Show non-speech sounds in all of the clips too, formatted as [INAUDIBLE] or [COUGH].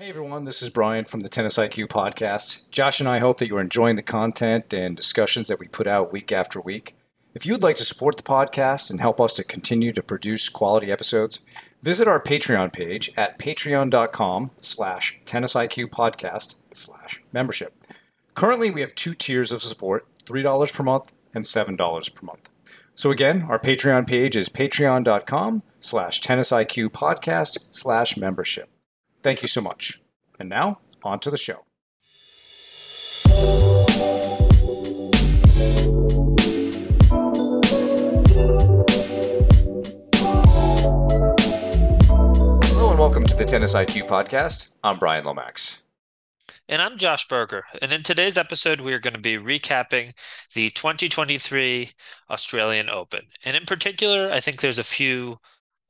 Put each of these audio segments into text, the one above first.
Hey everyone, this is Brian from the Tennis IQ podcast. Josh and I hope that you're enjoying the content and discussions that we put out week after week. If you would like to support the podcast and help us to continue to produce quality episodes, visit our Patreon page at patreon.com slash tennisiqpodcast slash membership. Currently, we have two tiers of support, $3 per month and $7 per month. So again, our Patreon page is patreon.com slash tennisiqpodcast slash membership. Thank you so much. And now, on to the show. Hello and welcome to the Tennis IQ podcast. I'm Brian Lomax. And I'm Josh Berger. And in today's episode, we are going to be recapping the 2023 Australian Open. And in particular, I think there's a few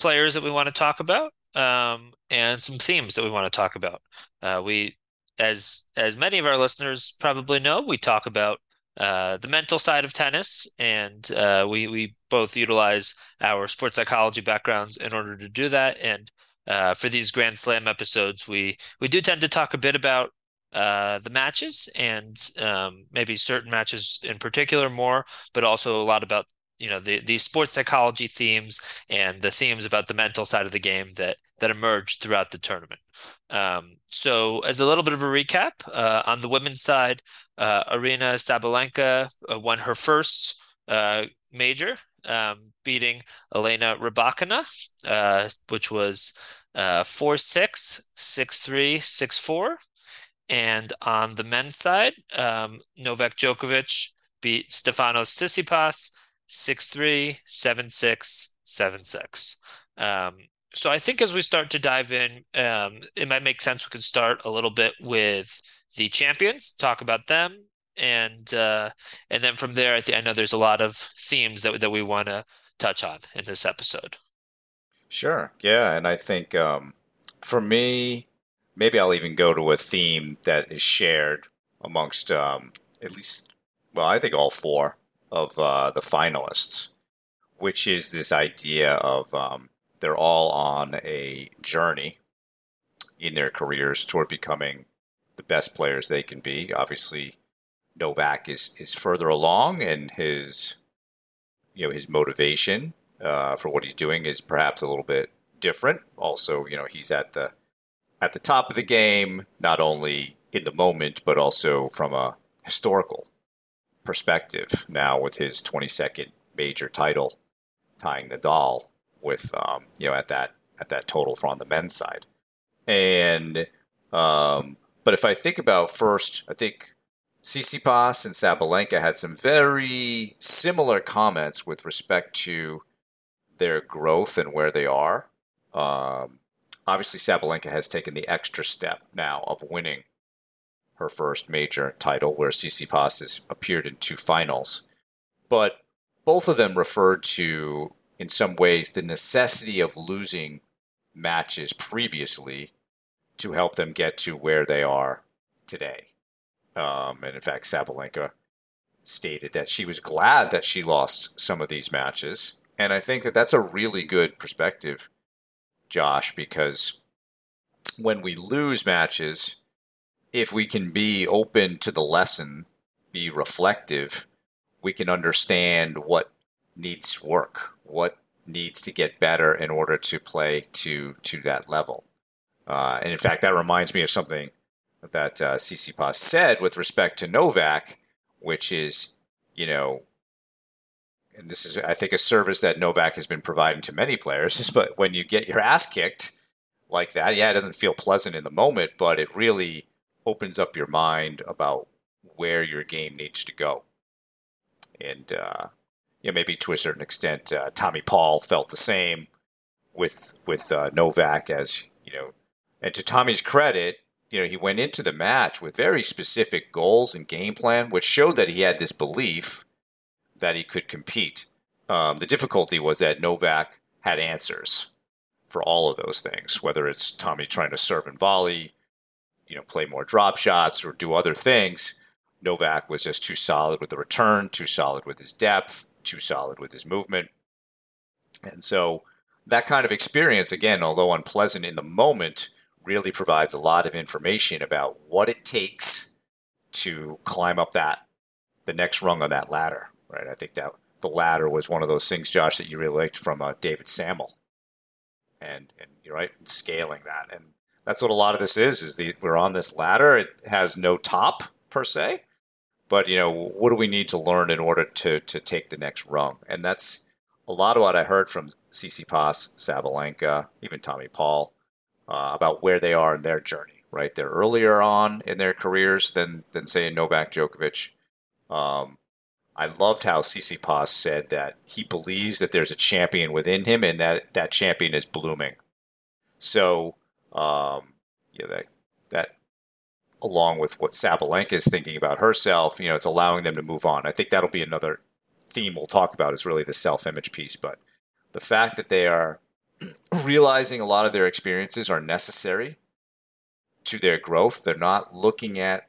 players that we want to talk about um, and some themes that we want to talk about. Uh, we, as as many of our listeners probably know, we talk about uh, the mental side of tennis, and uh, we we both utilize our sports psychology backgrounds in order to do that. And uh, for these Grand Slam episodes, we we do tend to talk a bit about uh, the matches and um, maybe certain matches in particular more, but also a lot about you know the the sports psychology themes and the themes about the mental side of the game that that emerged throughout the tournament. Um, so, as a little bit of a recap, uh, on the women's side, uh, Aryna Sabalenka uh, won her first uh, major, um, beating Elena Rybakina, uh, which was uh, 4 6, 6 3, 6 4. And on the men's side, um, Novak Djokovic beat Stefanos Tsitsipas six three seven six seven six. Um, so I think as we start to dive in, um, it might make sense we can start a little bit with the champions, talk about them, and uh, and then from there, I think I know there's a lot of themes that that we want to touch on in this episode. Sure, yeah, and I think um, for me, maybe I'll even go to a theme that is shared amongst um, at least, well, I think all four of uh, the finalists, which is this idea of um, they're all on a journey in their careers toward becoming the best players they can be. Obviously, Novak is is further along, and his you know his motivation uh, for what he's doing is perhaps a little bit different. Also, you know he's at the at the top of the game, not only in the moment but also from a historical perspective now with his 22nd major title, tying Nadal with um, you know at that at that total for on the men's side. And um, but if I think about first, I think Tsitsipas and Sabalenka had some very similar comments with respect to their growth and where they are. Um, obviously, Sabalenka has taken the extra step now of winning her first major title, where Tsitsipas has appeared in two finals. But both of them referred to, in some ways, the necessity of losing matches previously to help them get to where they are today. Um, and in fact, Sabalenka stated that she was glad that she lost some of these matches. And I think that that's a really good perspective, Josh, because when we lose matches, if we can be open to the lesson, be reflective, we can understand what needs work, what needs to get better in order to play to to that level. Uh, and in fact, that reminds me of something that uh, Tsitsipas said with respect to Novak, which is, you know, and this is, I think, a service that Novak has been providing to many players. [LAUGHS] But when you get your ass kicked like that, yeah, it doesn't feel pleasant in the moment, but it really opens up your mind about where your game needs to go. And uh, know, maybe to a certain extent, uh, Tommy Paul felt the same with with uh, Novak as you know. And to Tommy's credit, you know, he went into the match with very specific goals and game plan, which showed that he had this belief that he could compete. Um, the difficulty was that Novak had answers for all of those things, whether it's Tommy trying to serve and volley, you know, play more drop shots or do other things. Novak was just too solid with the return, too solid with his depth, too solid with his movement. And so that kind of experience, again, although unpleasant in the moment, really provides a lot of information about what it takes to climb up that the next rung on that ladder. Right. I think that the ladder was one of those things, Josh, that you really liked from uh, David Sammel, and and you're right, scaling that, and that's what a lot of this is. Is the we're on this ladder. It has no top per se, but you know what do we need to learn in order to to take the next rung, and that's a lot of what I heard from Tsitsipas, Sabalenka, even Tommy Paul uh, about where they are in their journey. Right, they're earlier on in their careers than than say Novak Djokovic. Um, I loved how CC Tsitsipas said that he believes that there's a champion within him, and that that champion is blooming. So, um, yeah, that that along with what Sabalenka is thinking about herself, you know, it's allowing them to move on. I think that'll be another theme we'll talk about is really the self-image piece, but the fact that they are [CLEARS THROAT] realizing a lot of their experiences are necessary to their growth. They're not looking at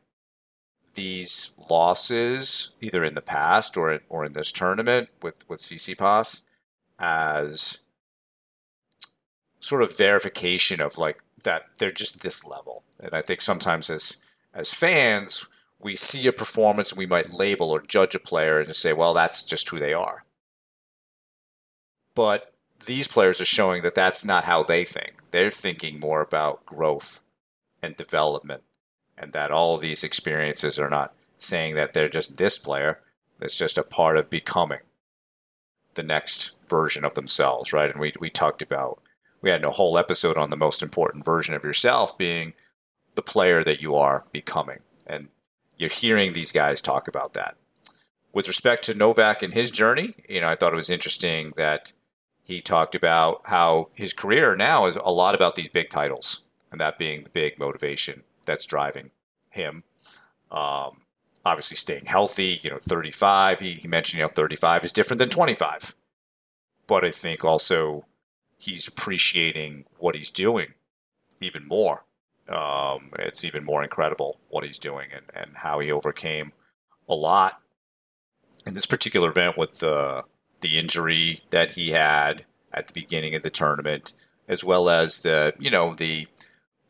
these losses, either in the past or in, or in this tournament with with pass as sort of verification of like that they're just this level. And I think sometimes as as fans, we see a performance and we might label or judge a player and say, well, that's just who they are. But these players are showing that that's not how they think. They're thinking more about growth and development and that all of these experiences are not saying that they're just this player. It's just a part of becoming the next version of themselves, right? And we, we talked about, we had a whole episode on the most important version of yourself being the player that you are becoming. And you're hearing these guys talk about that. With respect to Novak and his journey, you know, I thought it was interesting that he talked about how his career now is a lot about these big titles and that being the big motivation that's driving him. Um, obviously, staying healthy. You know, 35. He, he mentioned you know 35 is different than 25, but I think also he's appreciating what he's doing even more. Um, it's even more incredible what he's doing and, and how he overcame a lot in this particular event with the the injury that he had at the beginning of the tournament, as well as the you know the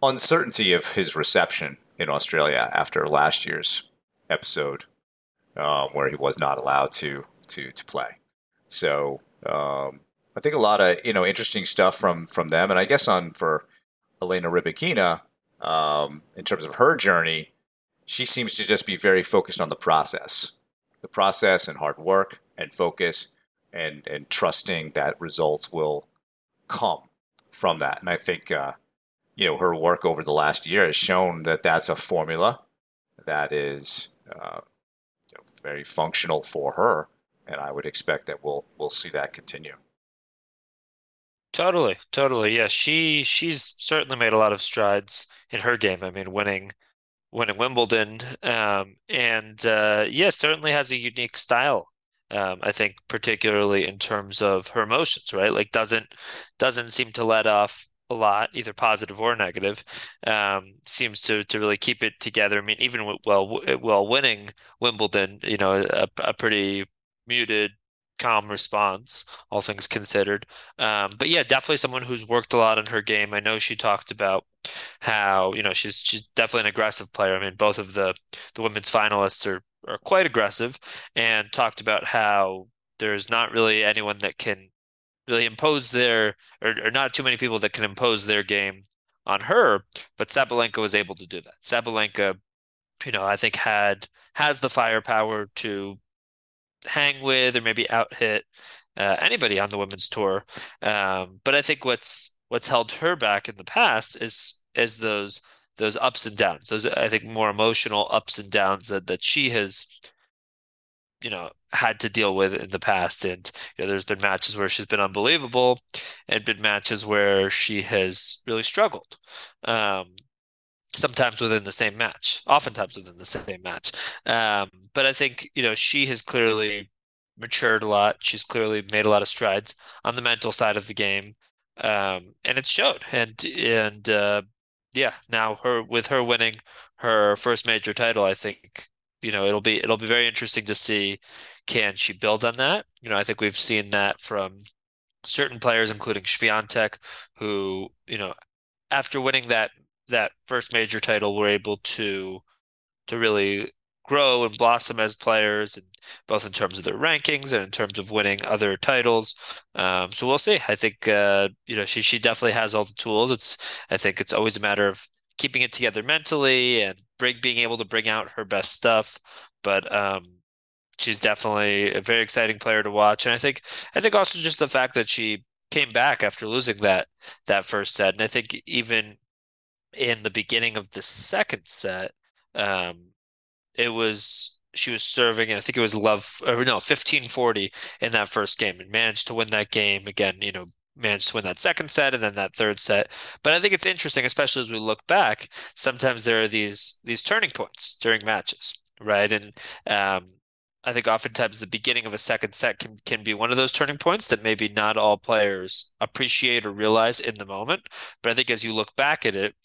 uncertainty of his reception in Australia after last year's episode, um, where he was not allowed to to to play. So um, I think a lot of you know interesting stuff from from them, and I guess on for Elena Rybakina um, in terms of her journey, she seems to just be very focused on the process, the process and hard work and focus, and and trusting that results will come from that. And I think uh, you know, her work over the last year has shown that that's a formula that is uh, you know, very functional for her, and I would expect that we'll we'll see that continue. Totally, totally. Yeah, she she's certainly made a lot of strides in her game. I mean, winning winning Wimbledon, um, and uh, yeah, certainly has a unique style. Um, I think particularly in terms of her emotions, right? Like doesn't doesn't seem to let off a lot, either positive or negative. Um, seems to to really keep it together. I mean, even while while winning Wimbledon, you know, a, a pretty muted, calm response, all things considered. Um, but yeah, definitely someone who's worked a lot on her game. I know she talked about how you know she's she's definitely an aggressive player. I mean, both of the the women's finalists are are quite aggressive, and talked about how there's not really anyone that can really impose their or, or not too many people that can impose their game on her. But Sabalenka was able to do that. Sabalenka, you know, I think had has the firepower to hang with or maybe out hit uh, anybody on the women's tour. Um, but I think what's what's held her back in the past is is those those ups and downs. Those I think more emotional ups and downs that that she has you know had to deal with in the past and you know, there's been matches where she's been unbelievable and been matches where she has really struggled um, sometimes within the same match oftentimes within the same match. Um, but i think you know she has clearly matured a lot. She's clearly made a lot of strides on the mental side of the game. Um, and it showed. And and uh, yeah now her with her winning her first major title i think you know, it'll be it'll be very interesting to see can she build on that. You know, I think we've seen that from certain players, including Swiatek, who you know, after winning that that first major title were able to to really grow and blossom as players, and both in terms of their rankings and in terms of winning other titles. Um, so we'll see. I think uh, you know she she definitely has all the tools. It's I think it's always a matter of keeping it together mentally and bring, being able to bring out her best stuff. But um, she's definitely a very exciting player to watch, and I think I think also just the fact that she came back after losing that that first set, and I think even in the beginning of the second set, um, it was she was serving, and I think it was love or no, 15-40 in that first game and managed to win that game again, you know, managed to win that second set and then that third set. But I think it's interesting, especially as we look back, sometimes there are these these turning points during matches, right? And um, I think oftentimes the beginning of a second set can, can be one of those turning points that maybe not all players appreciate or realize in the moment. But I think as you look back at it,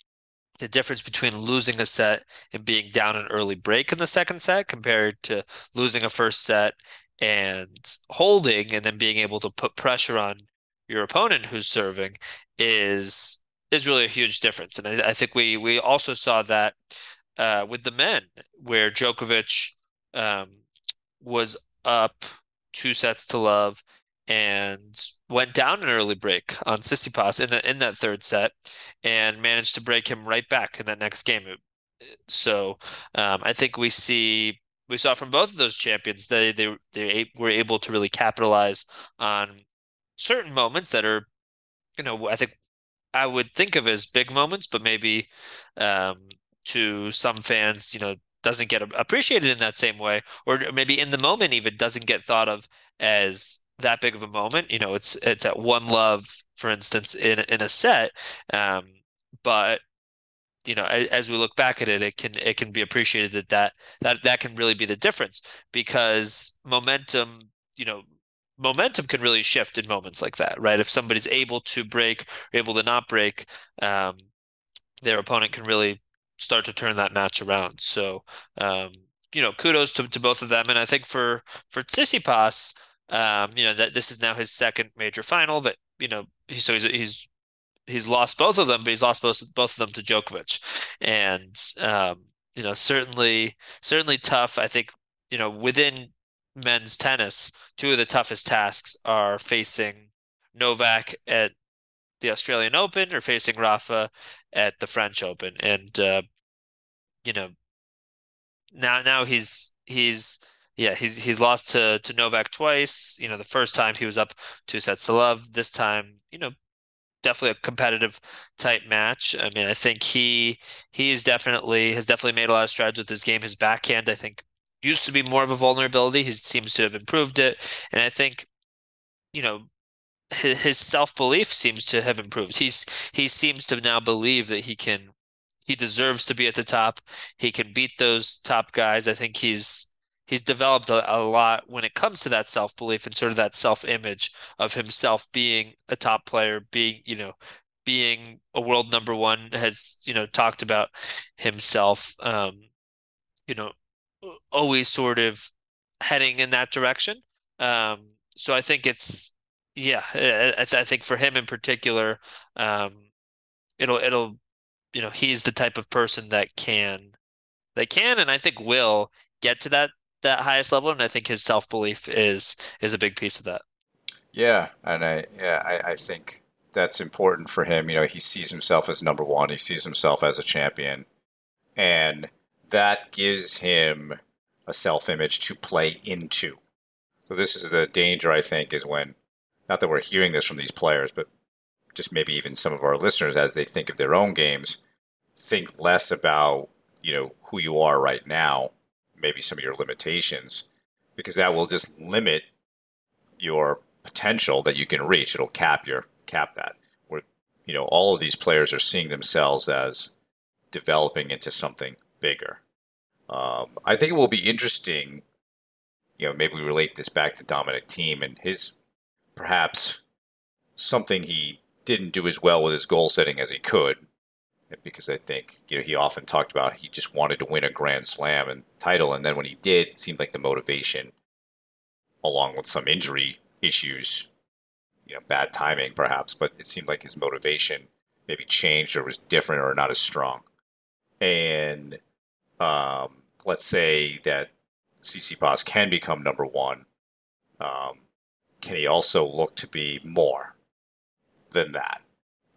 the difference between losing a set and being down an early break in the second set compared to losing a first set and holding and then being able to put pressure on your opponent who's serving is is really a huge difference. And I, I think we we also saw that uh, with the men where Djokovic um, was up two sets to love and went down an early break on Tsitsipas in the in that third set and managed to break him right back in that next game. So um, I think we see we saw from both of those champions they they they were able to really capitalize on certain moments that are you know I think I would think of as big moments, but maybe um, to some fans, you know, doesn't get appreciated in that same way, or maybe in the moment even doesn't get thought of as that big of a moment. You know, it's it's at one love, for instance, in in a set, um, but you know, as, as, we look back at it, it can it can be appreciated that that that that can really be the difference because momentum, you know, momentum can really shift in moments like that, right? If somebody's able to break, able to not break, um, their opponent can really start to turn that match around. So, um, you know, kudos to, to both of them. And I think for for Tsitsipas, um, you know, that this is now his second major final. That you know, so he's he's he's lost both of them, but he's lost both both of them to Djokovic, and um, you know, certainly certainly tough. I think you know within men's tennis, two of the toughest tasks are facing Novak at the Australian Open or facing Rafa at the French Open, and uh, you know now now he's he's yeah he's he's lost to to Novak twice. You know the first time he was up two sets to love. This time you know definitely a competitive type match. I mean I think he he's definitely has definitely made a lot of strides with his game. His backhand I think used to be more of a vulnerability. He seems to have improved it, and I think you know his, his self belief seems to have improved. He's he seems to now believe that he can he deserves to be at the top. He can beat those top guys. I think he's he's developed a, a lot when it comes to that self belief and sort of that self image of himself being a top player, being you know being a world number one. Has you know talked about himself. Um, you know, always sort of heading in that direction. Um, so I think it's yeah, I, I, think for him in particular, um, it'll it'll you know he's the type of person that can that can and I think will get to that that highest level, and I think his self belief is is a big piece of that. Yeah, and I yeah I, I think that's important for him. You know, he sees himself as number one. He sees himself as a champion, and that gives him a self image to play into. So this is the danger I think is when not that we're hearing this from these players, but just maybe even some of our listeners as they think of their own games, think less about, you know, who you are right now, maybe some of your limitations, because that will just limit your potential that you can reach. It'll cap your cap that. Where you know, all of these players are seeing themselves as developing into something bigger. Um, I think it will be interesting. You know, maybe we relate this back to Dominic Thiem and his perhaps something he didn't do as well with his goal setting as he could. Because I think you know he often talked about he just wanted to win a Grand Slam and title, and then when he did, it seemed like the motivation, along with some injury issues, you know, bad timing perhaps, but it seemed like his motivation maybe changed or was different or not as strong. And um, let's say that Tsitsipas can become number one. Um, can he also look to be more than that?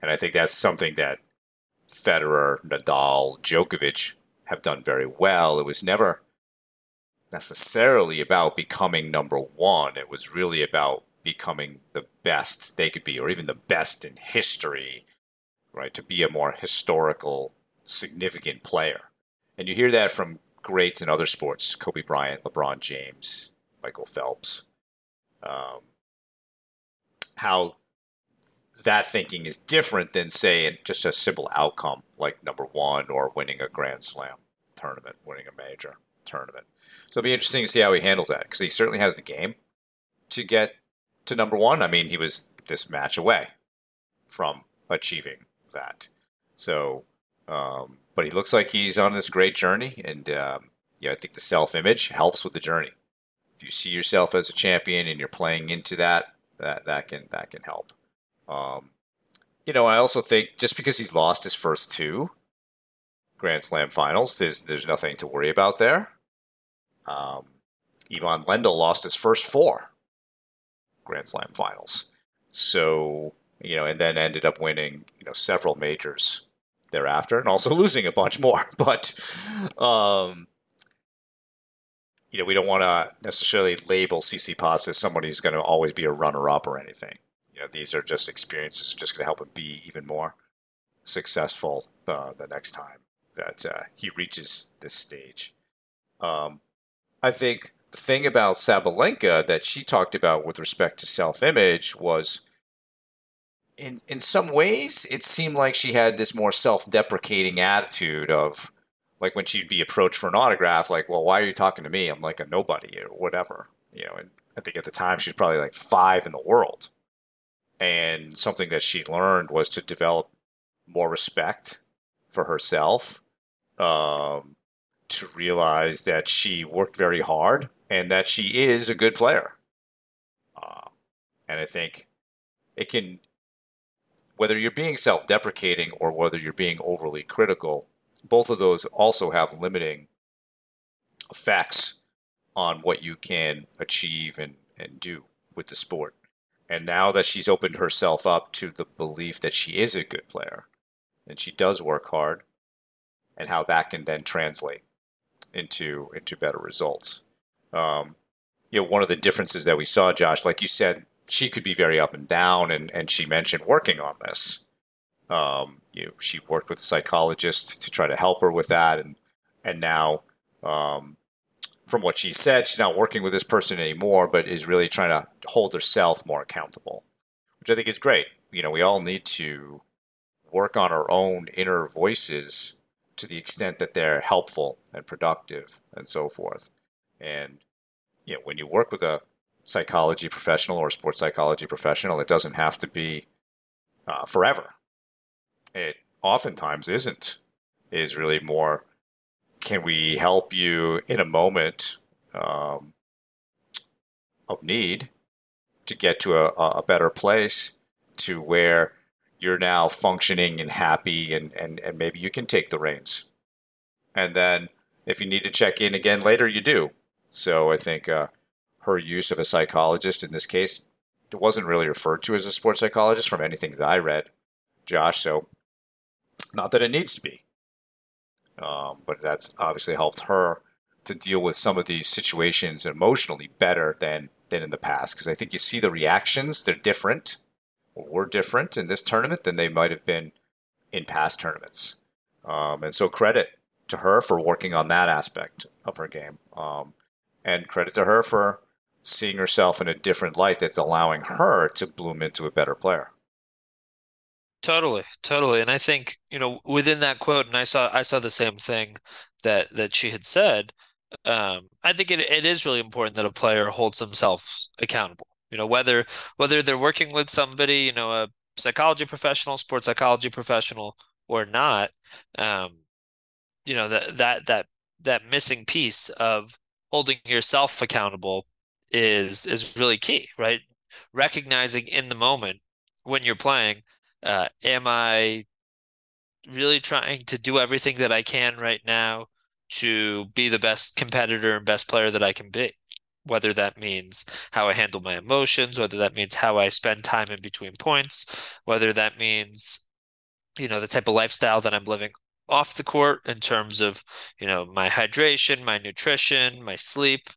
And I think that's something that Federer, Nadal, Djokovic have done very well. It was never necessarily about becoming number one. It was really about becoming the best they could be, or even the best in history, right? To be a more historical, significant player. And you hear that from greats in other sports Kobe Bryant, LeBron James, Michael Phelps. Um, how that thinking is different than, say, just a simple outcome like number one or winning a Grand Slam tournament, winning a major tournament. So it'll be interesting to see how he handles that because he certainly has the game to get to number one. I mean, he was this match away from achieving that. So, um, but he looks like he's on this great journey, and um, yeah, I think the self image helps with the journey. If you see yourself as a champion and you're playing into that, that that can that can help. Um, you know, I also think just because he's lost his first two Grand Slam finals, there's there's nothing to worry about there. Um, Ivan Lendl lost his first four Grand Slam finals, so you know, and then ended up winning you know several majors thereafter, and also [LAUGHS] losing a bunch more. [LAUGHS] But um, you know, we don't want to necessarily label Tsitsipas as somebody who's going to always be a runner-up or anything you know, these are just experiences just going to help him be even more successful uh, the next time that uh, he reaches this stage. Um, I think the thing about Sabalenka that she talked about with respect to self-image was in in some ways it seemed like she had this more self-deprecating attitude of like when she'd be approached for an autograph like well why are you talking to me i'm like a nobody or whatever you know and i think at the time she was probably like five in the world and something that she learned was to develop more respect for herself, um, to realize that she worked very hard and that she is a good player. Uh, and I think it can, whether you're being self deprecating or whether you're being overly critical, both of those also have limiting effects on what you can achieve and, and do with the sport. And now that she's opened herself up to the belief that she is a good player and she does work hard, and how that can then translate into into better results. Um, you know, one of the differences that we saw, Josh, like you said, she could be very up and down, and, and she mentioned working on this. Um, you know, she worked with a psychologist to try to help her with that, and and now um, from what she said, she's not working with this person anymore, but is really trying to hold herself more accountable, which I think is great. You know, we all need to work on our own inner voices to the extent that they're helpful and productive and so forth. And, you know, when you work with a psychology professional or a sports psychology professional, it doesn't have to be uh, forever. It oftentimes isn't, it is really more can we help you in a moment um, of need to get to a, a better place to where you're now functioning and happy and, and, and maybe you can take the reins. And then if you need to check in again later, you do. So I think uh, her use of a psychologist in this case it wasn't really referred to as a sports psychologist from anything that I read, Josh. So not that it needs to be. Um, but that's obviously helped her to deal with some of these situations emotionally better than than in the past because I think you see the reactions they're different or were different in this tournament than they might have been in past tournaments. Um, and so credit to her for working on that aspect of her game, um, and credit to her for seeing herself in a different light that's allowing her to bloom into a better player. Totally, totally. And I think, you know, within that quote, and I saw I saw the same thing that that she had said. Um, I think it, it is really important that a player holds themselves accountable. You know, whether whether they're working with somebody, you know, a psychology professional, sports psychology professional, or not, um, you know, that that that that missing piece of holding yourself accountable is is really key, right? Recognizing in the moment when you're playing uh, am I really trying to do everything that I can right now to be the best competitor and best player that I can be. Whether that means how I handle my emotions, whether that means how I spend time in between points, whether that means, you know, the type of lifestyle that I'm living off the court in terms of, you know, my hydration, my nutrition, my sleep.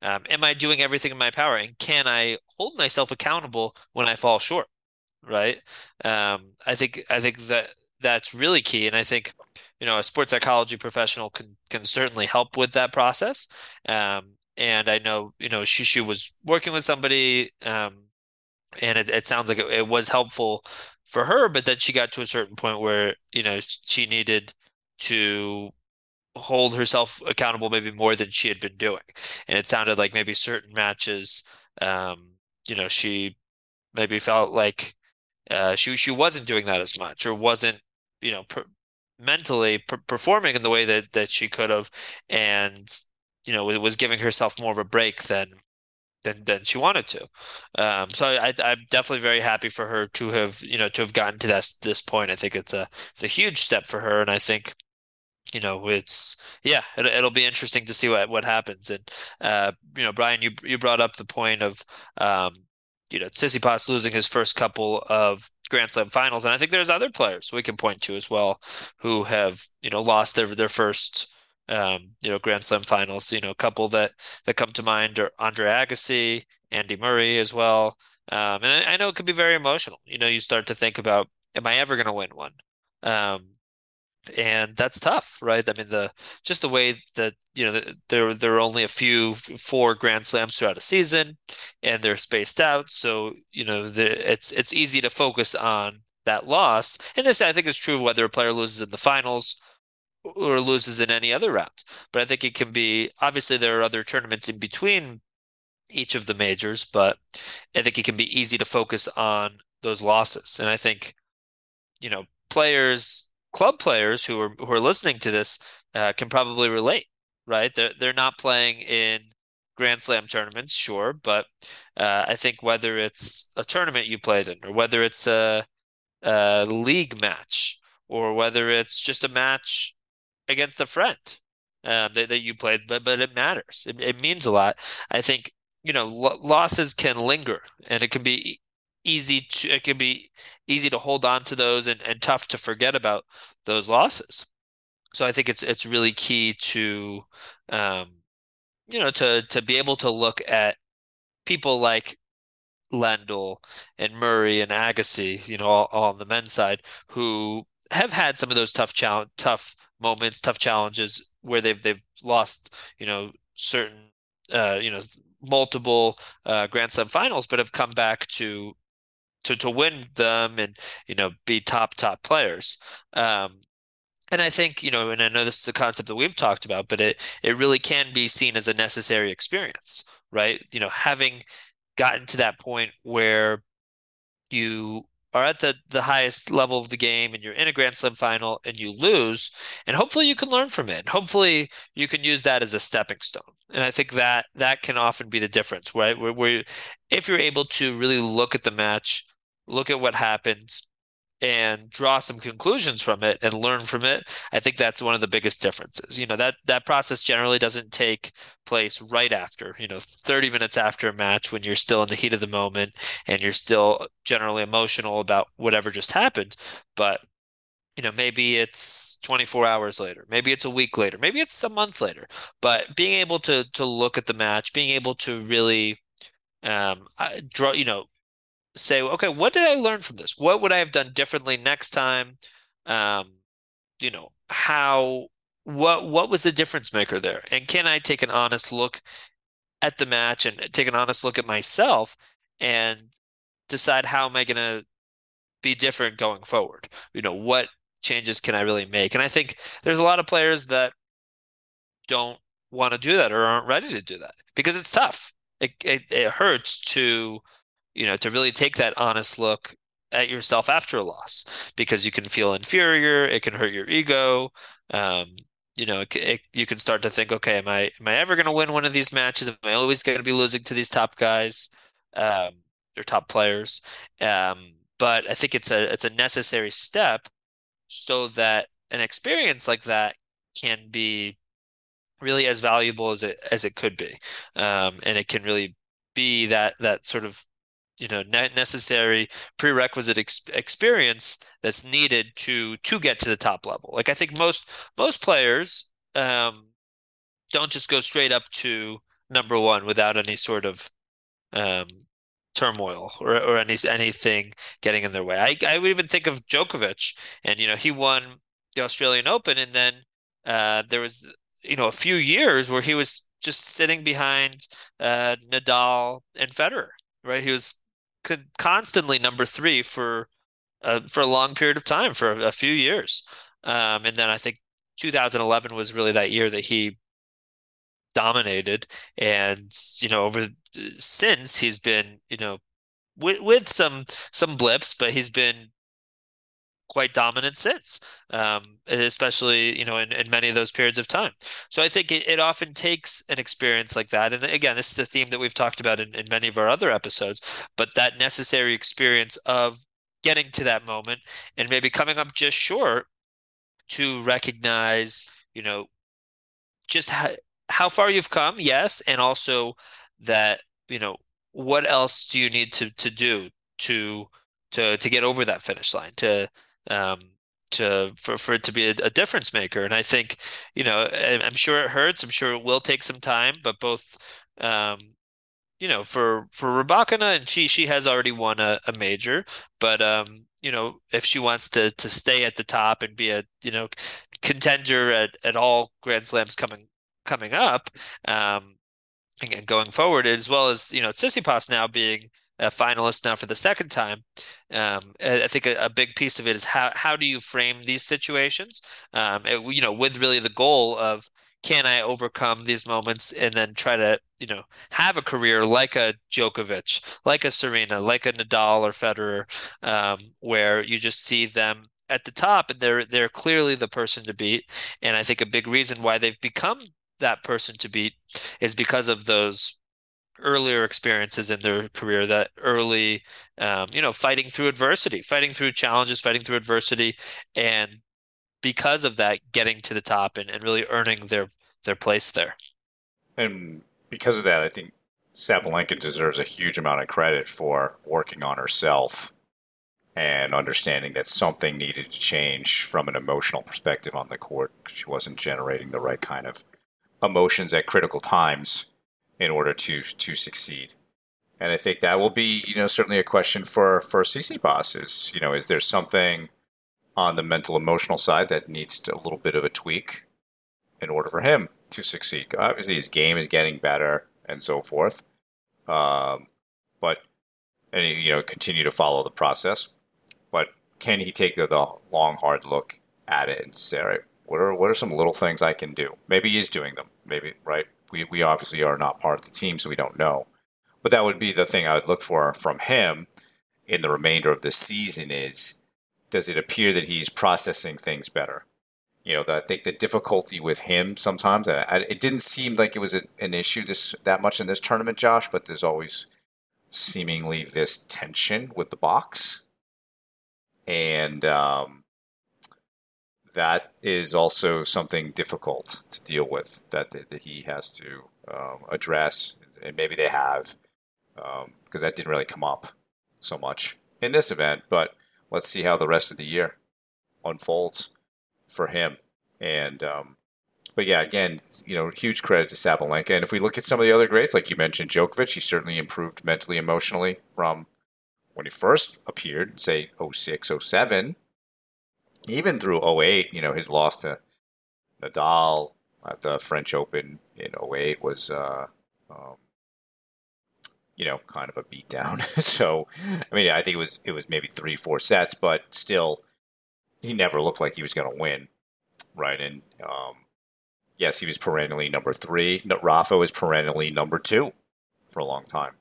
Um, am I doing everything in my power? And can I hold myself accountable when I fall short? Right. Um, I think I think that that's really key. And I think, you know, a sports psychology professional can can certainly help with that process. Um, and I know, you know, she was working with somebody, um, and it, it sounds like it, it was helpful for her, but then she got to a certain point where, you know, she needed to hold herself accountable maybe more than she had been doing. And it sounded like maybe certain matches, um, you know, she maybe felt like uh, she she wasn't doing that as much or wasn't, you know, mentally per performing in the way that that she could have, and you know, it was giving herself more of a break than than than she wanted to. Um, so I, I'm definitely very happy for her to have you know to have gotten to this this point. I think it's a it's a huge step for her, and I think you know it's yeah it, it'll be interesting to see what what happens. And uh, you know, Brian, you you brought up the point of um, you know Tsitsipas losing his first couple of Grand Slam finals, and I think there's other players we can point to as well who have you know lost their their first um, you know, Grand Slam finals. You know, a couple that that come to mind are Andre Agassi, Andy Murray as well. Um, and I, I, know it could be very emotional. You know, you start to think about, am I ever going to win one? Um, and that's tough, right? I mean, the just the way that you know there there are only a few four Grand Slams throughout a season, and they're spaced out, so you know the, it's it's easy to focus on that loss. And this I think is true whether a player loses in the finals or loses in any other round. But I think it can be obviously there are other tournaments in between each of the majors, but I think it can be easy to focus on those losses. And I think, you know, players, club players who are who are listening to this uh, can probably relate, right? They're they're not playing in Grand Slam tournaments, sure, but uh, I think whether it's a tournament you played in or whether it's a, a league match or whether it's just a match against a friend um, that, that you played, but but it matters. It, it means a lot. I think you know lo- losses can linger, and it can be easy to it can be easy to hold on to those and, and tough to forget about those losses. So I think it's it's really key to um, you know to to be able to look at people like Lendl and Murray and Agassi, you know, all, all on the men's side, who have had some of those tough challenge, tough moments, tough challenges where they've they've lost, you know, certain, uh, you know, multiple uh, Grand Slam finals, but have come back to to to win them and you know be top top players. Um, and I think you know, and I know this is a concept that we've talked about, but it it really can be seen as a necessary experience, right? You know, having gotten to that point where you are at the the highest level of the game and you're in a Grand Slam final and you lose, and hopefully you can learn from it. And hopefully you can use that as a stepping stone. And I think that that can often be the difference, right? Where, where if you're able to really look at the match, look at what happens, and draw some conclusions from it and learn from it i think that's one of the biggest differences. You know that that process generally doesn't take place right after you know 30 minutes after a match when you're still in the heat of the moment and you're still generally emotional about whatever just happened. But you know maybe it's 24 hours later maybe it's a week later maybe it's a month later. But being able to to look at the match being able to really um draw you know say, okay, what did I learn from this? What would I have done differently next time? Um, you know, how what what was the difference maker there? And can I take an honest look at the match and take an honest look at myself and decide how am I going to be different going forward? You know, what changes can I really make? And I think there's a lot of players that don't want to do that or aren't ready to do that because it's tough. It it, it hurts to you know, to really take that honest look at yourself after a loss because you can feel inferior. It can hurt your ego. Um, you know, it, it, you can start to think, okay, am I am I ever going to win one of these matches? Am I always going to be losing to these top guys, um, or top players? Um, but I think it's a it's a necessary step so that an experience like that can be really as valuable as it as it could be, um, and it can really be that that sort of you know necessary prerequisite ex experience that's needed to to get to the top level. Like I think most most players um, don't just go straight up to number one without any sort of um, turmoil or, or any anything getting in their way. I I would even think of Djokovic, and you know he won the Australian Open, and then uh, there was you know a few years where he was just sitting behind uh, Nadal and Federer, right? He was constantly number three for uh, for a long period of time, for a, a few years, um, and then I think 2011 was really that year that he dominated, and you know over since he's been you know with with some some blips, but he's been quite dominant since, um, especially you know in, in many of those periods of time. So I think it, it often takes an experience like that, and again, this is a theme that we've talked about in, in many of our other episodes. But that necessary experience of getting to that moment and maybe coming up just short to recognize, you know, just how, how far you've come, yes, and also that you know what else do you need to to do to to to get over that finish line to um, to for, for it to be a, a, difference maker. And I think, you know, I'm sure it hurts. I'm sure it will take some time, but both, um, you know, for for Rybakina and she she has already won a, a major, but um, you know, if she wants to to stay at the top and be a you know contender at, at all Grand Slams coming coming up, um, again going forward, as well as you know Tsitsipas now being a finalist now for the second time. Um, I think a, a, big piece of it is how how do you frame these situations? Um, it, you know, with really the goal of can I overcome these moments and then try to you know have a career like a Djokovic, like a Serena, like a Nadal or Federer, um, where you just see them at the top and they're they're clearly the person to beat. And I think a big reason why they've become that person to beat is because of those earlier experiences in their career that early um, you know fighting through adversity fighting through challenges fighting through adversity and because of that getting to the top and, and really earning their their place there and because of that i think Sabalenka deserves a huge amount of credit for working on herself and understanding that something needed to change from an emotional perspective on the court. She wasn't generating the right kind of emotions at critical times in order to to succeed. And I think that will be, you know, certainly a question for for Tsitsipas. Is you know, is there something on the mental emotional side that needs to, a little bit of a tweak in order for him to succeed? Obviously, his game is getting better and so forth, um, but and you know, continue to follow the process. But can he take the, the long, hard look at it and say, all right, what are what are some little things I can do? Maybe he's doing them. Maybe right we, we obviously are not part of the team, so we don't know. But that would be the thing I would look for from him in the remainder of the season is does it appear that he's processing things better? You know, the, I think the difficulty with him sometimes, I, it didn't seem like it was a, an issue this that much in this tournament, Josh, but there's always seemingly this tension with the box. And um, that is also something difficult to deal with that, that, he has to um, address, and maybe they have, because um, that didn't really come up so much in this event. But let's see how the rest of the year unfolds for him. And um, but yeah, again, you know, huge credit to Sabalenka. And if we look at some of the other greats, like you mentioned, Djokovic, he certainly improved mentally, emotionally from when he first appeared, say 06, 07 even through 08, you know, his loss to Nadal at the French Open in 08 was, uh, um, you know, kind of a beatdown. [LAUGHS] so, I mean, I think it was it was maybe three, four sets, but still, he never looked like he was going to win, right? And um, yes, he was perennially number three. Rafa was perennially number two for a long time.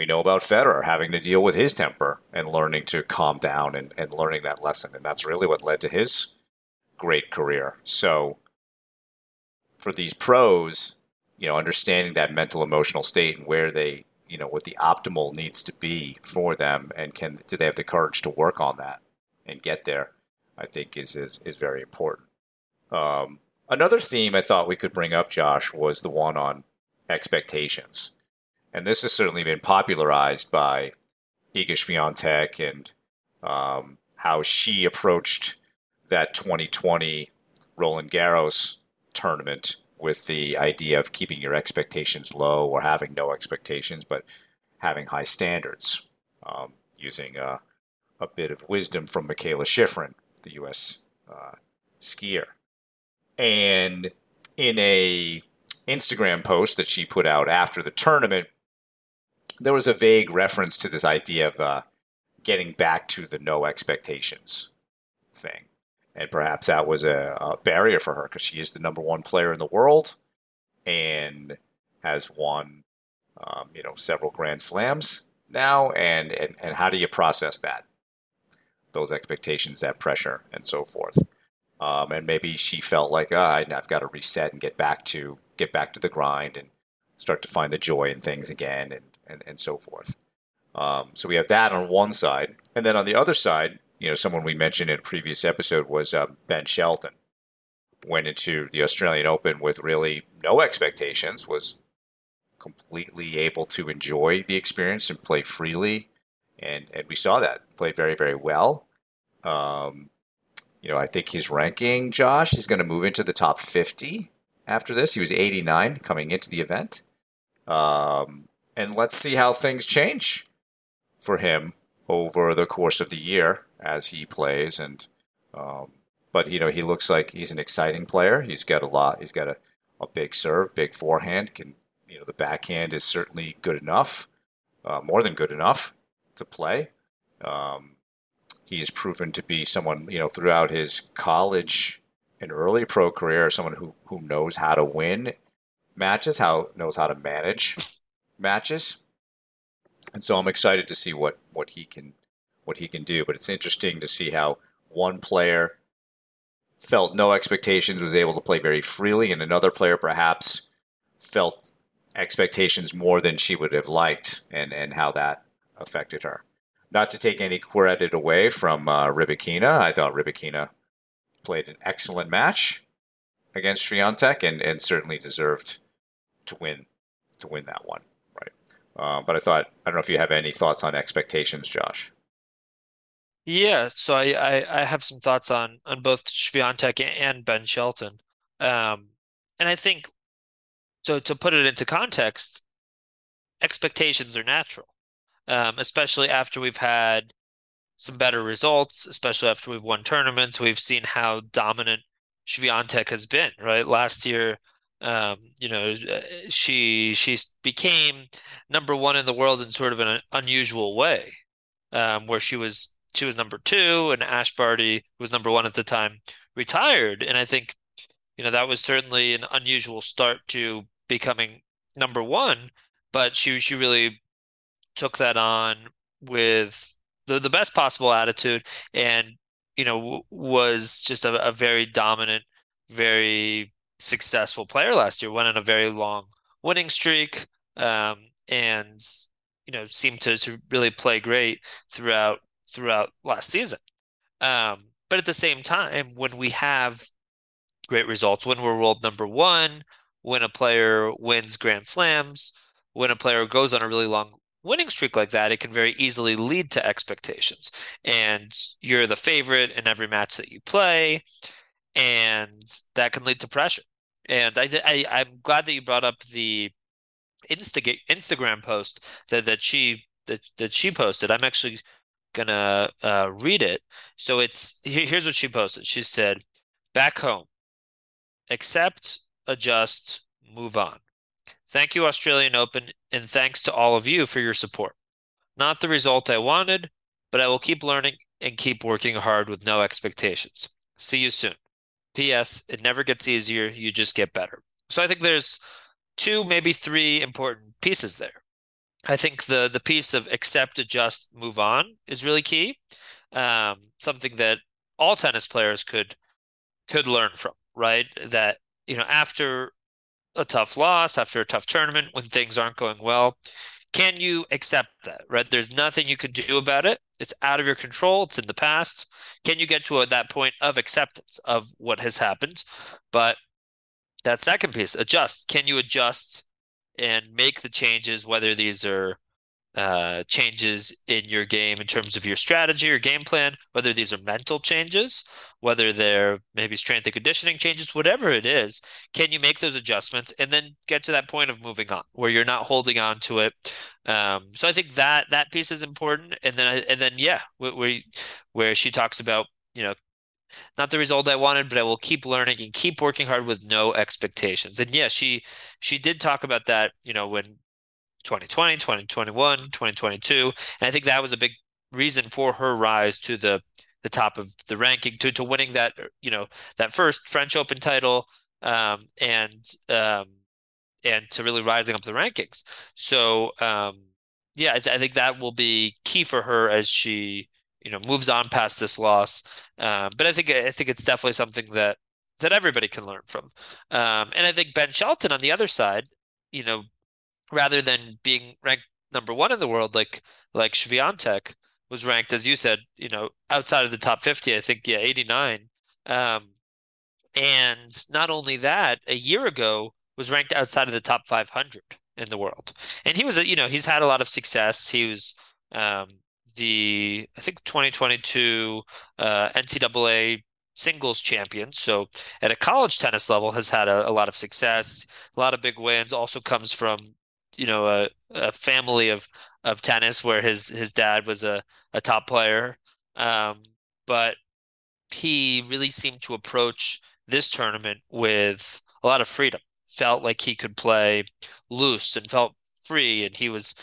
We know about Federer having to deal with his temper and learning to calm down and, and learning that lesson. And that's really what led to his great career. So for these pros, you know, understanding that mental emotional state and where they, you know, what the optimal needs to be for them and can do they have the courage to work on that and get there. I think is is, is very important. Um, another theme I thought we could bring up, Josh, was the one on expectations, and this has certainly been popularized by Iga Swiatek and um, how she approached that 2020 Roland Garros tournament with the idea of keeping your expectations low or having no expectations, but having high standards, um, using a, a, bit of wisdom from Mikaela Shiffrin, the U.S. Uh, skier. And in a Instagram post that she put out after the tournament, there was a vague reference to this idea of uh, getting back to the no expectations thing. And perhaps that was a, a barrier for her because she is the number one player in the world and has won, um, you know, several Grand Slams now. And, and, and how do you process that? Those expectations, that pressure, and so forth. Um, and maybe she felt like, oh, I've got to reset and get back to get back to the grind and start to find the joy in things again, and and, and so forth. Um, so we have that on one side, and then on the other side, you know, someone we mentioned in a previous episode was uh, Ben Shelton. Went into the Australian Open with really no expectations, was completely able to enjoy the experience and play freely, and and we saw that played very very well. Um, you know, I think his ranking, Josh, is going to move into the top 50 after this. He was 89 coming into the event. Um, and let's see how things change for him over the course of the year as he plays. And um, but you know he looks like he's an exciting player. He's got a lot. He's got a, a big serve, big forehand. Can you know the backhand is certainly good enough, uh, more than good enough to play. Um, he's proven to be someone you know throughout his college and early pro career, someone who who knows how to win matches, how knows how to manage matches and so I'm excited to see what what he can what he can do. But it's interesting to see how one player felt no expectations, was able to play very freely, and another player perhaps felt expectations more than she would have liked, and and how that affected her. Not to take any credit away from uh, Rybakina, I thought Rybakina played an excellent match against Swiatek, and and certainly deserved to win to win that one. Uh, but I thought, I don't know if you have any thoughts on expectations, Josh. Yeah, so I, I, I have some thoughts on on both Swiatek and Ben Shelton. Um, and I think so to put it into context, expectations are natural. Um, especially after we've had some better results, especially after we've won tournaments, we've seen how dominant Swiatek has been, right? Last year, um, you know, she she became number one in the world in sort of an unusual way, um, where she was she was number two and Ash Barty was number one at the time, retired, and I think, you know, that was certainly an unusual start to becoming number one, but she she really took that on with the the best possible attitude and you know was just a, a very dominant very successful player last year, went on a very long winning streak, um, and you know seemed to to really play great throughout throughout last season. Um, but at the same time, when we have great results, when we're world number one, when a player wins Grand Slams, when a player goes on a really long winning streak like that, it can very easily lead to expectations. And you're the favorite in every match that you play, and that can lead to pressure. And I, I I'm glad that you brought up the Insta Instagram post that that she that that she posted. I'm actually gonna uh, read it. So it's here's what she posted. She said, "Back home, accept, adjust, move on. Thank you, Australian Open, and thanks to all of you for your support. Not the result I wanted, but I will keep learning and keep working hard with no expectations. See you soon." P.S. It never gets easier. You just get better. So I think there's two, maybe three important pieces there. I think the the piece of accept, adjust, move on is really key. Um, something that all tennis players could could learn from, right? That you know, after a tough loss, after a tough tournament, when things aren't going well, can you accept that? Right? There's nothing you can do about it. It's out of your control. It's in the past. Can you get to a, that point of acceptance of what has happened? But that second piece, adjust. Can you adjust and make the changes, whether these are uh, changes in your game in terms of your strategy or game plan, whether these are mental changes, whether they're maybe strength and conditioning changes, whatever it is, can you make those adjustments and then get to that point of moving on where you're not holding on to it? Um, so I think that that piece is important. And then and then yeah, where where she talks about you know not the result I wanted, but I will keep learning and keep working hard with no expectations. And yeah, she she did talk about that, you know, when 2020, 2021, 2022. And I think that was a big reason for her rise to the the top of the ranking to to winning that you know that first French Open title um, and um, and to really rising up the rankings. So um, yeah, I, th- I, think that will be key for her as she you know moves on past this loss. Um, but I think I think it's definitely something that that everybody can learn from. Um, and I think Ben Shelton on the other side, you know, rather than being ranked number one in the world like like Swiatek was ranked as you said, you know, outside of the top 50, I think yeah, 89. Um, and not only that, a year ago was ranked outside of the top 500 in the world. And he was you know, he's had a lot of success. He was um, the I think 2022 uh, NCAA singles champion. So at a college tennis level has had a, a, lot of success, a lot of big wins. Also comes from you know a, a family of of tennis where his his dad was a a top player, um, but he really seemed to approach this tournament with a lot of freedom. Felt like he could play loose and felt free, and he was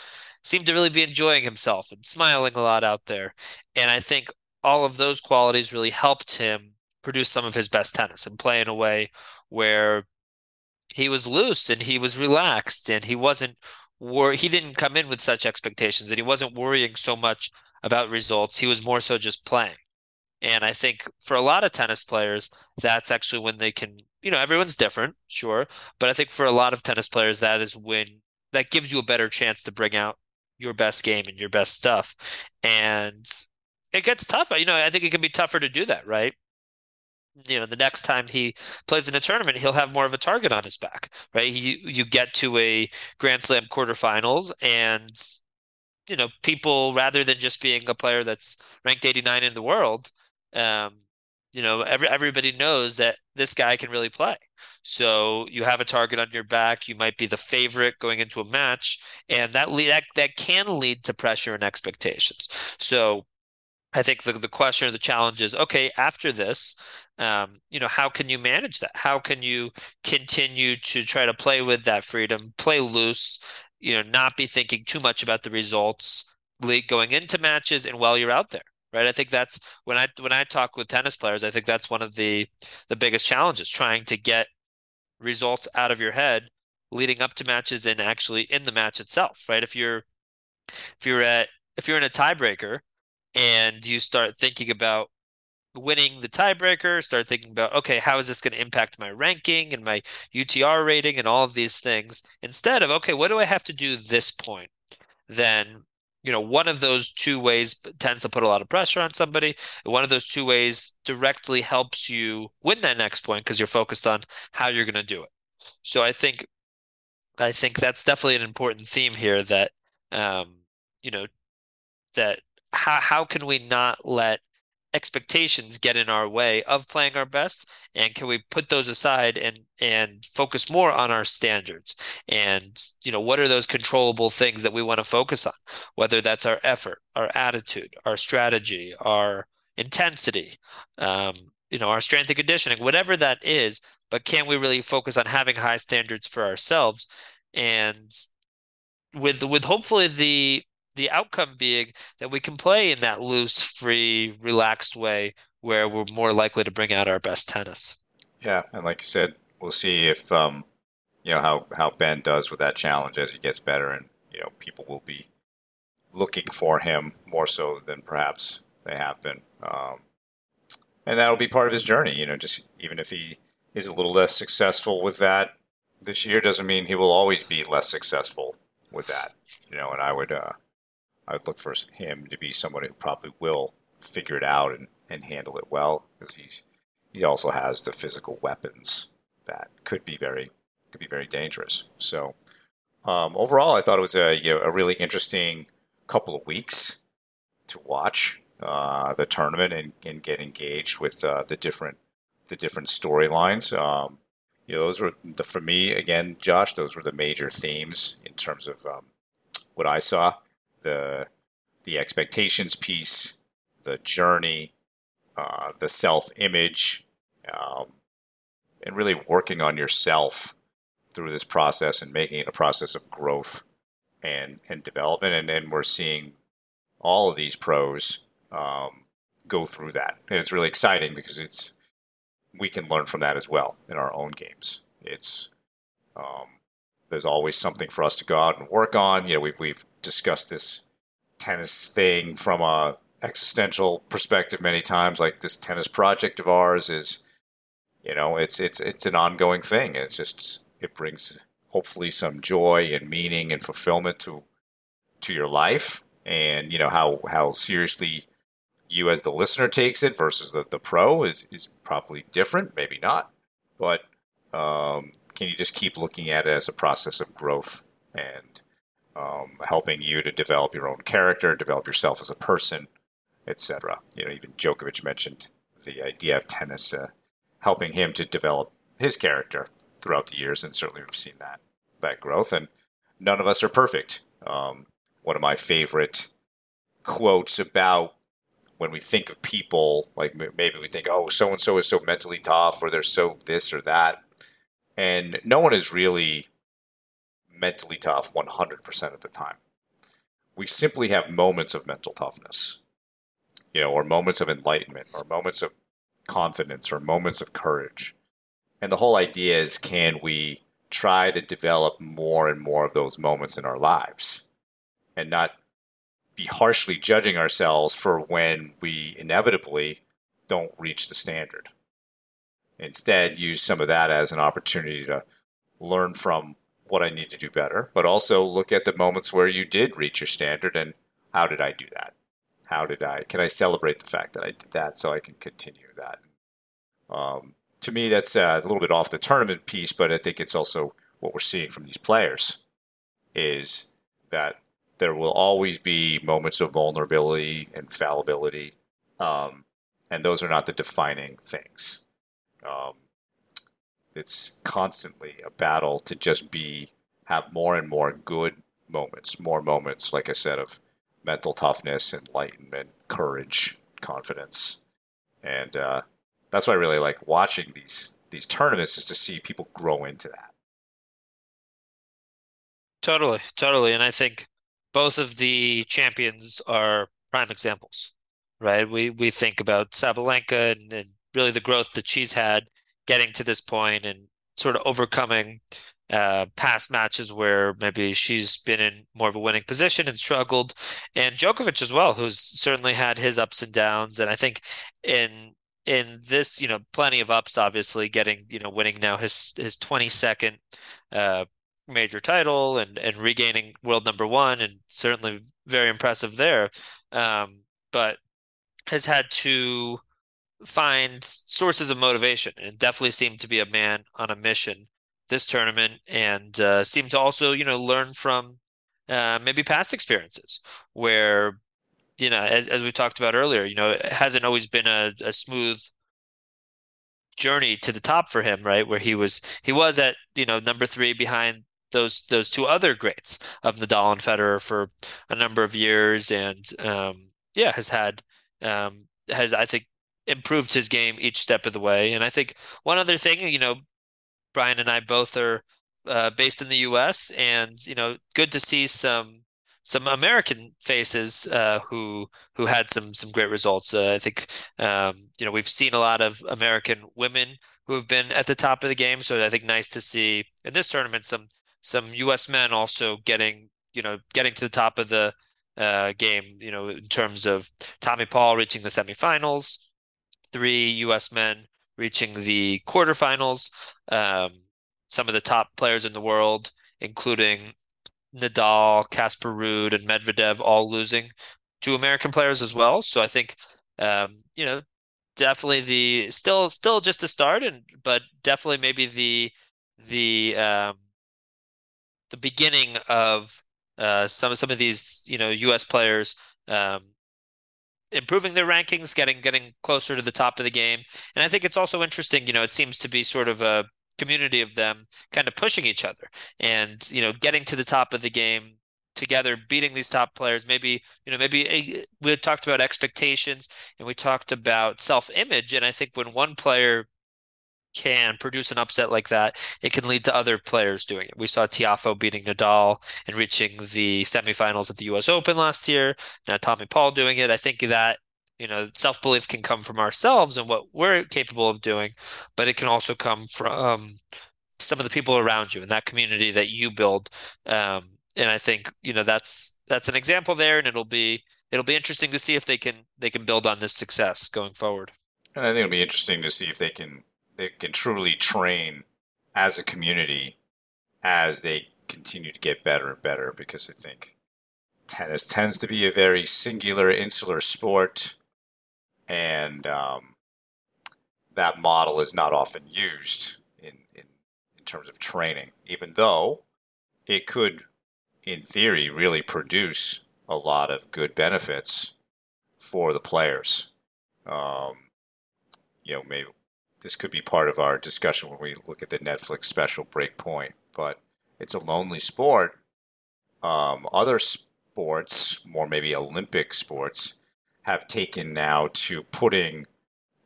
seemed to really be enjoying himself and smiling a lot out there. And I think all of those qualities really helped him produce some of his best tennis and play in a way where he was loose and he was relaxed and he wasn't wor- he didn't come in with such expectations and he wasn't worrying so much about results. He was more so just playing. And I think for a lot of tennis players, that's actually when they can, you know, everyone's different, sure. But I think for a lot of tennis players, that is when that gives you a better chance to bring out your best game and your best stuff. And it gets tougher. You know, I think it can be tougher to do that, right? You know the next time he plays in a tournament he'll have more of a target on his back right? You you get to a grand slam quarterfinals and you know people rather than just being a player that's ranked 89 in the world um you know every, everybody knows that this guy can really play. So you have a target on your back you might be the favorite going into a match and that lead, that that can lead to pressure and expectations. So I think the, the question or the challenge is okay, after this, um, you know, how can you manage that? How can you continue to try to play with that freedom, play loose, you know, not be thinking too much about the results going into matches and while you're out there, right? I think that's when I when I talk with tennis players, I think that's one of the the biggest challenges, trying to get results out of your head leading up to matches and actually in the match itself, right? If you're if you're at if you're in a tiebreaker and you start thinking about winning the tiebreaker, start thinking about, okay, how is this going to impact my ranking and my UTR rating and all of these things, instead of, okay, what do I have to do this point? Then, you know, one of those two ways tends to put a lot of pressure on somebody. One of those two ways directly helps you win that next point because you're focused on how you're going to do it. So I think, I think that's definitely an important theme here that, um, you know, that how how can we not let expectations get in our way of playing our best? And can we put those aside and and focus more on our standards? And you know what are those controllable things that we want to focus on? Whether that's our effort our attitude our strategy our intensity um, you know our strength and conditioning whatever that is but can we really focus on having high standards for ourselves? And with with hopefully the the outcome being that we can play in that loose, free, relaxed way where we're more likely to bring out our best tennis. Yeah, and like you said, we'll see if um, you know how how Ben does with that challenge as he gets better, and you know people will be looking for him more so than perhaps they have been, um, and that'll be part of his journey. You know, just even if he is a little less successful with that this year, doesn't mean he will always be less successful with that, you know, and I would uh, I would look for him to be someone who probably will figure it out and, and handle it well because he's he also has the physical weapons that could be very could be very dangerous. So um, overall, I thought it was a you know, a really interesting couple of weeks to watch uh, the tournament and, and get engaged with uh, the different the different storylines. Um, you know, those were the for me again, Josh. Those were the major themes in terms of um, what I saw the the expectations piece, the journey, uh, the self image, um, and really working on yourself through this process and making it a process of growth and and development. And then we're seeing all of these pros um, go through that, and it's really exciting because it's we can learn from that as well in our own games. It's um, there's always something for us to go out and work on. You know, we've we've discussed this tennis thing from a existential perspective many times. Like this tennis project of ours is, you know, it's it's it's an ongoing thing. It's just it brings hopefully some joy and meaning and fulfillment to to your life, and you know how how seriously you as the listener takes it versus the, the pro is is probably different, maybe not, but um, can you just keep looking at it as a process of growth and um, helping you to develop your own character, develop yourself as a person, etc. You know, even Djokovic mentioned the idea of tennis uh, helping him to develop his character throughout the years, and certainly we've seen that that growth. And none of us are perfect. Um, one of my favorite quotes about when we think of people, like maybe we think, oh, so and so is so mentally tough, or they're so this or that. And no one is really mentally tough 100% of the time. We simply have moments of mental toughness, you know, or moments of enlightenment, or moments of confidence, or moments of courage. And the whole idea is can we try to develop more and more of those moments in our lives and not be harshly judging ourselves for when we inevitably don't reach the standard? Instead, use some of that as an opportunity to learn from what I need to do better, but also look at the moments where you did reach your standard and how did I do that? How did I, can I celebrate the fact that I did that so I can continue that? Um, to me, that's uh, a little bit off the tournament piece, but I think it's also what we're seeing from these players is that there will always be moments of vulnerability and fallibility, um, and those are not the defining things. Um, it's constantly a battle to just be have more and more good moments, more moments, like I said, of mental toughness, enlightenment, courage, confidence, and uh, that's why I really like watching these these tournaments is to see people grow into that. Totally, totally, and I think both of the champions are prime examples, right? We we think about Sabalenka and, and really the growth that she's had getting to this point and sort of overcoming uh, past matches where maybe she's been in more of a winning position and struggled, and Djokovic as well, who's certainly had his ups and downs. And I think in in this, you know, plenty of ups, obviously getting, you know, winning now his his 22nd uh, major title and and regaining world number one, and certainly very impressive there. Um, but has had to find sources of motivation and definitely seemed to be a man on a mission this tournament and uh, seemed to also, you know, learn from uh, maybe past experiences where, you know, as, as we talked about earlier, you know, it hasn't always been a, a smooth journey to the top for him, right? Where he was, he was at, you know, number three behind those those two other greats of Nadal and Federer for a number of years, and um, yeah, has had um, has I think improved his game each step of the way. And I think one other thing, you know, Brian and I both are uh, based in the U.S. and you know, good to see some some American faces uh, who who had some some great results. Uh, I think um, you know we've seen a lot of American women who have been at the top of the game, so I think nice to see in this tournament some some U.S. men also getting you know getting to the top of the uh, game. You know in terms of Tommy Paul reaching the semifinals, three U.S. men reaching the quarterfinals. Um, some of the top players in the world, including Nadal, Casper Ruud, and Medvedev all losing to American players as well. So I think um, you know, definitely the still still just a start and but definitely maybe the the um the beginning of uh some some of these, you know, US players um improving their rankings, getting getting closer to the top of the game. And I think it's also interesting, you know, it seems to be sort of a community of them kind of pushing each other and, you know, getting to the top of the game together, beating these top players. Maybe, you know, maybe a, we talked about expectations and we talked about self-image. And I think when one player can produce an upset like that, it can lead to other players doing it. We saw Tiafoe beating Nadal and reaching the semifinals at the US Open last year. Now Tommy Paul doing it. I think that you know self-belief can come from ourselves and what we're capable of doing, but it can also come from some of the people around you and that community that you build. Um, and I think you know that's that's an example there, and it'll be it'll be interesting to see if they can they can build on this success going forward. And I think it'll be interesting to see if they can they can truly train as a community as they continue to get better and better because I think tennis tends to be a very singular, insular sport, and um, that model is not often used in, in, in terms of training, even though it could, in theory, really produce a lot of good benefits for the players. Um, you know, maybe this could be part of our discussion when we look at the Netflix special Breakpoint, but it's a lonely sport. Um, other sports, more maybe Olympic sports, have taken now to putting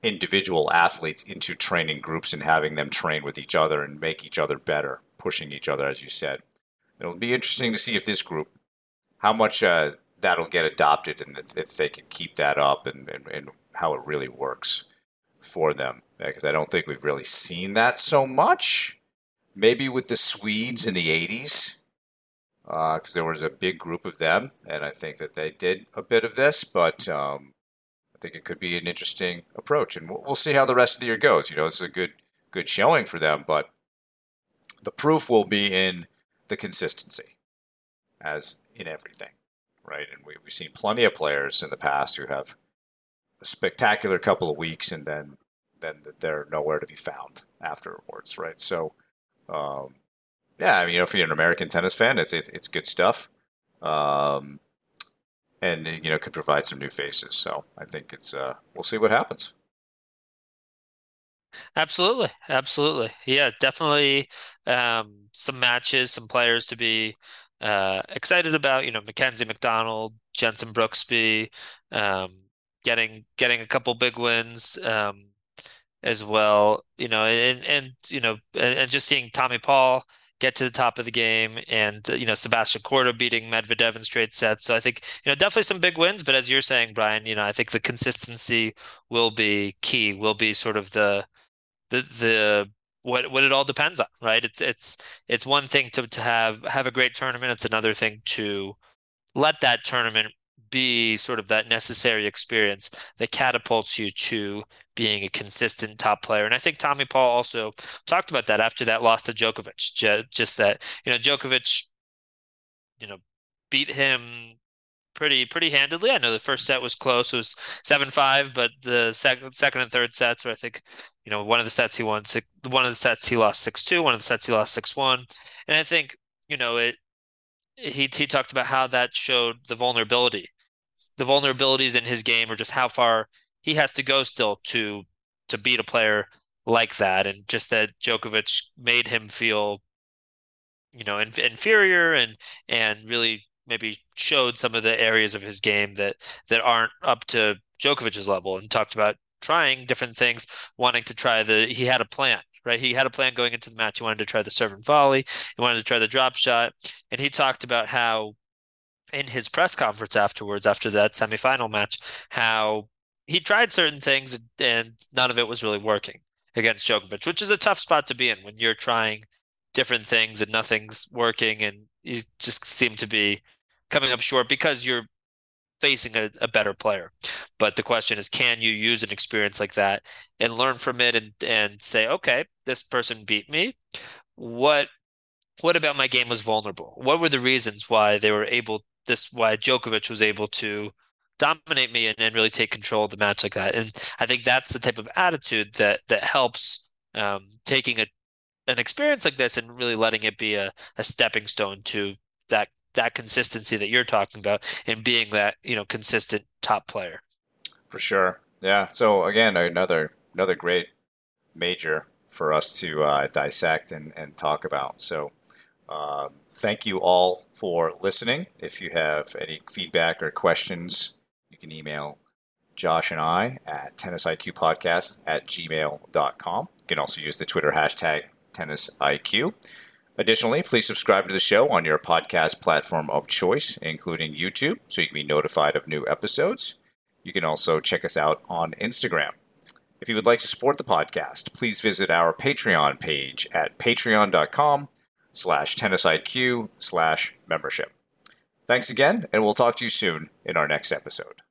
individual athletes into training groups and having them train with each other and make each other better, pushing each other, as you said. It'll be interesting to see if this group, how much uh, that'll get adopted and if they can keep that up and, and, and how it really works for them because I don't think we've really seen that so much. Maybe with the Swedes in the 80s, because uh, there was a big group of them, and I think that they did a bit of this, but um, I think it could be an interesting approach, and we'll, we'll see how the rest of the year goes. You know, it's a good good showing for them, but the proof will be in the consistency, as in everything, right? And we, we've seen plenty of players in the past who have spectacular couple of weeks and then then they're nowhere to be found afterwards, right? So, um, yeah, I mean, you know, if you're an American tennis fan, it's it's, it's good stuff, um, and you know, could provide some new faces. So I think it's uh, we'll see what happens. Absolutely, absolutely, yeah, definitely um, some matches, some players to be uh, excited about. You know, Mackenzie McDonald, Jenson Brooksby, um, getting getting a couple big wins. Um, as well. You know, and and you know, and just seeing Tommy Paul get to the top of the game, and you know, Sebastian Korda beating Medvedev in straight sets. So I think you know definitely some big wins. But as you're saying, Brian, you know, I think the consistency will be key. Will be sort of the the the what what it all depends on, right? It's it's it's one thing to to have have a great tournament. It's another thing to let that tournament be sort of that necessary experience that catapults you to being a consistent top player. And I think Tommy Paul also talked about that after that loss to Djokovic. Just that, you know, Djokovic, you know, beat him pretty pretty handedly. I know the first set was close; it was seven five, but the second second and third sets, where I think you know one of the sets he won, six, one of the sets he lost six two, one of the sets he lost six one, and I think you know it. He he talked about how that showed the vulnerability the vulnerabilities in his game or just how far he has to go still to to beat a player like that. And just that Djokovic made him feel you know inf- inferior and and really maybe showed some of the areas of his game that that aren't up to Djokovic's level and talked about trying different things wanting to try the he had a plan right? He had a plan going into the match. He wanted to try the serve and volley. He wanted to try the drop shot. And he talked about how in his press conference afterwards, after that semifinal match, how he tried certain things and none of it was really working against Djokovic, which is a tough spot to be in when you're trying different things and nothing's working and you just seem to be coming up short because you're facing a, a better player. But the question is, can you use an experience like that and learn from it and, and say, okay, this person beat me. What what about my game was vulnerable? What were the reasons why they were able this why Djokovic was able to dominate me and, and really take control of the match like that? And I think that's the type of attitude that that helps um, taking a an experience like this and really letting it be a, a stepping stone to that that consistency that you're talking about and being that you know consistent top player. For sure, yeah. So again, another another great major for us to uh, dissect and, and talk about. So um, thank you all for listening. If you have any feedback or questions, you can email Josh and I at tennisiqpodcast at gmail.com. You can also use the Twitter hashtag tennisiq. Additionally, please subscribe to the show on your podcast platform of choice, including YouTube, so you can be notified of new episodes. You can also check us out on Instagram. If you would like to support the podcast, please visit our Patreon page at patreon.com slash tennisiq slash membership. Thanks again, and we'll talk to you soon in our next episode.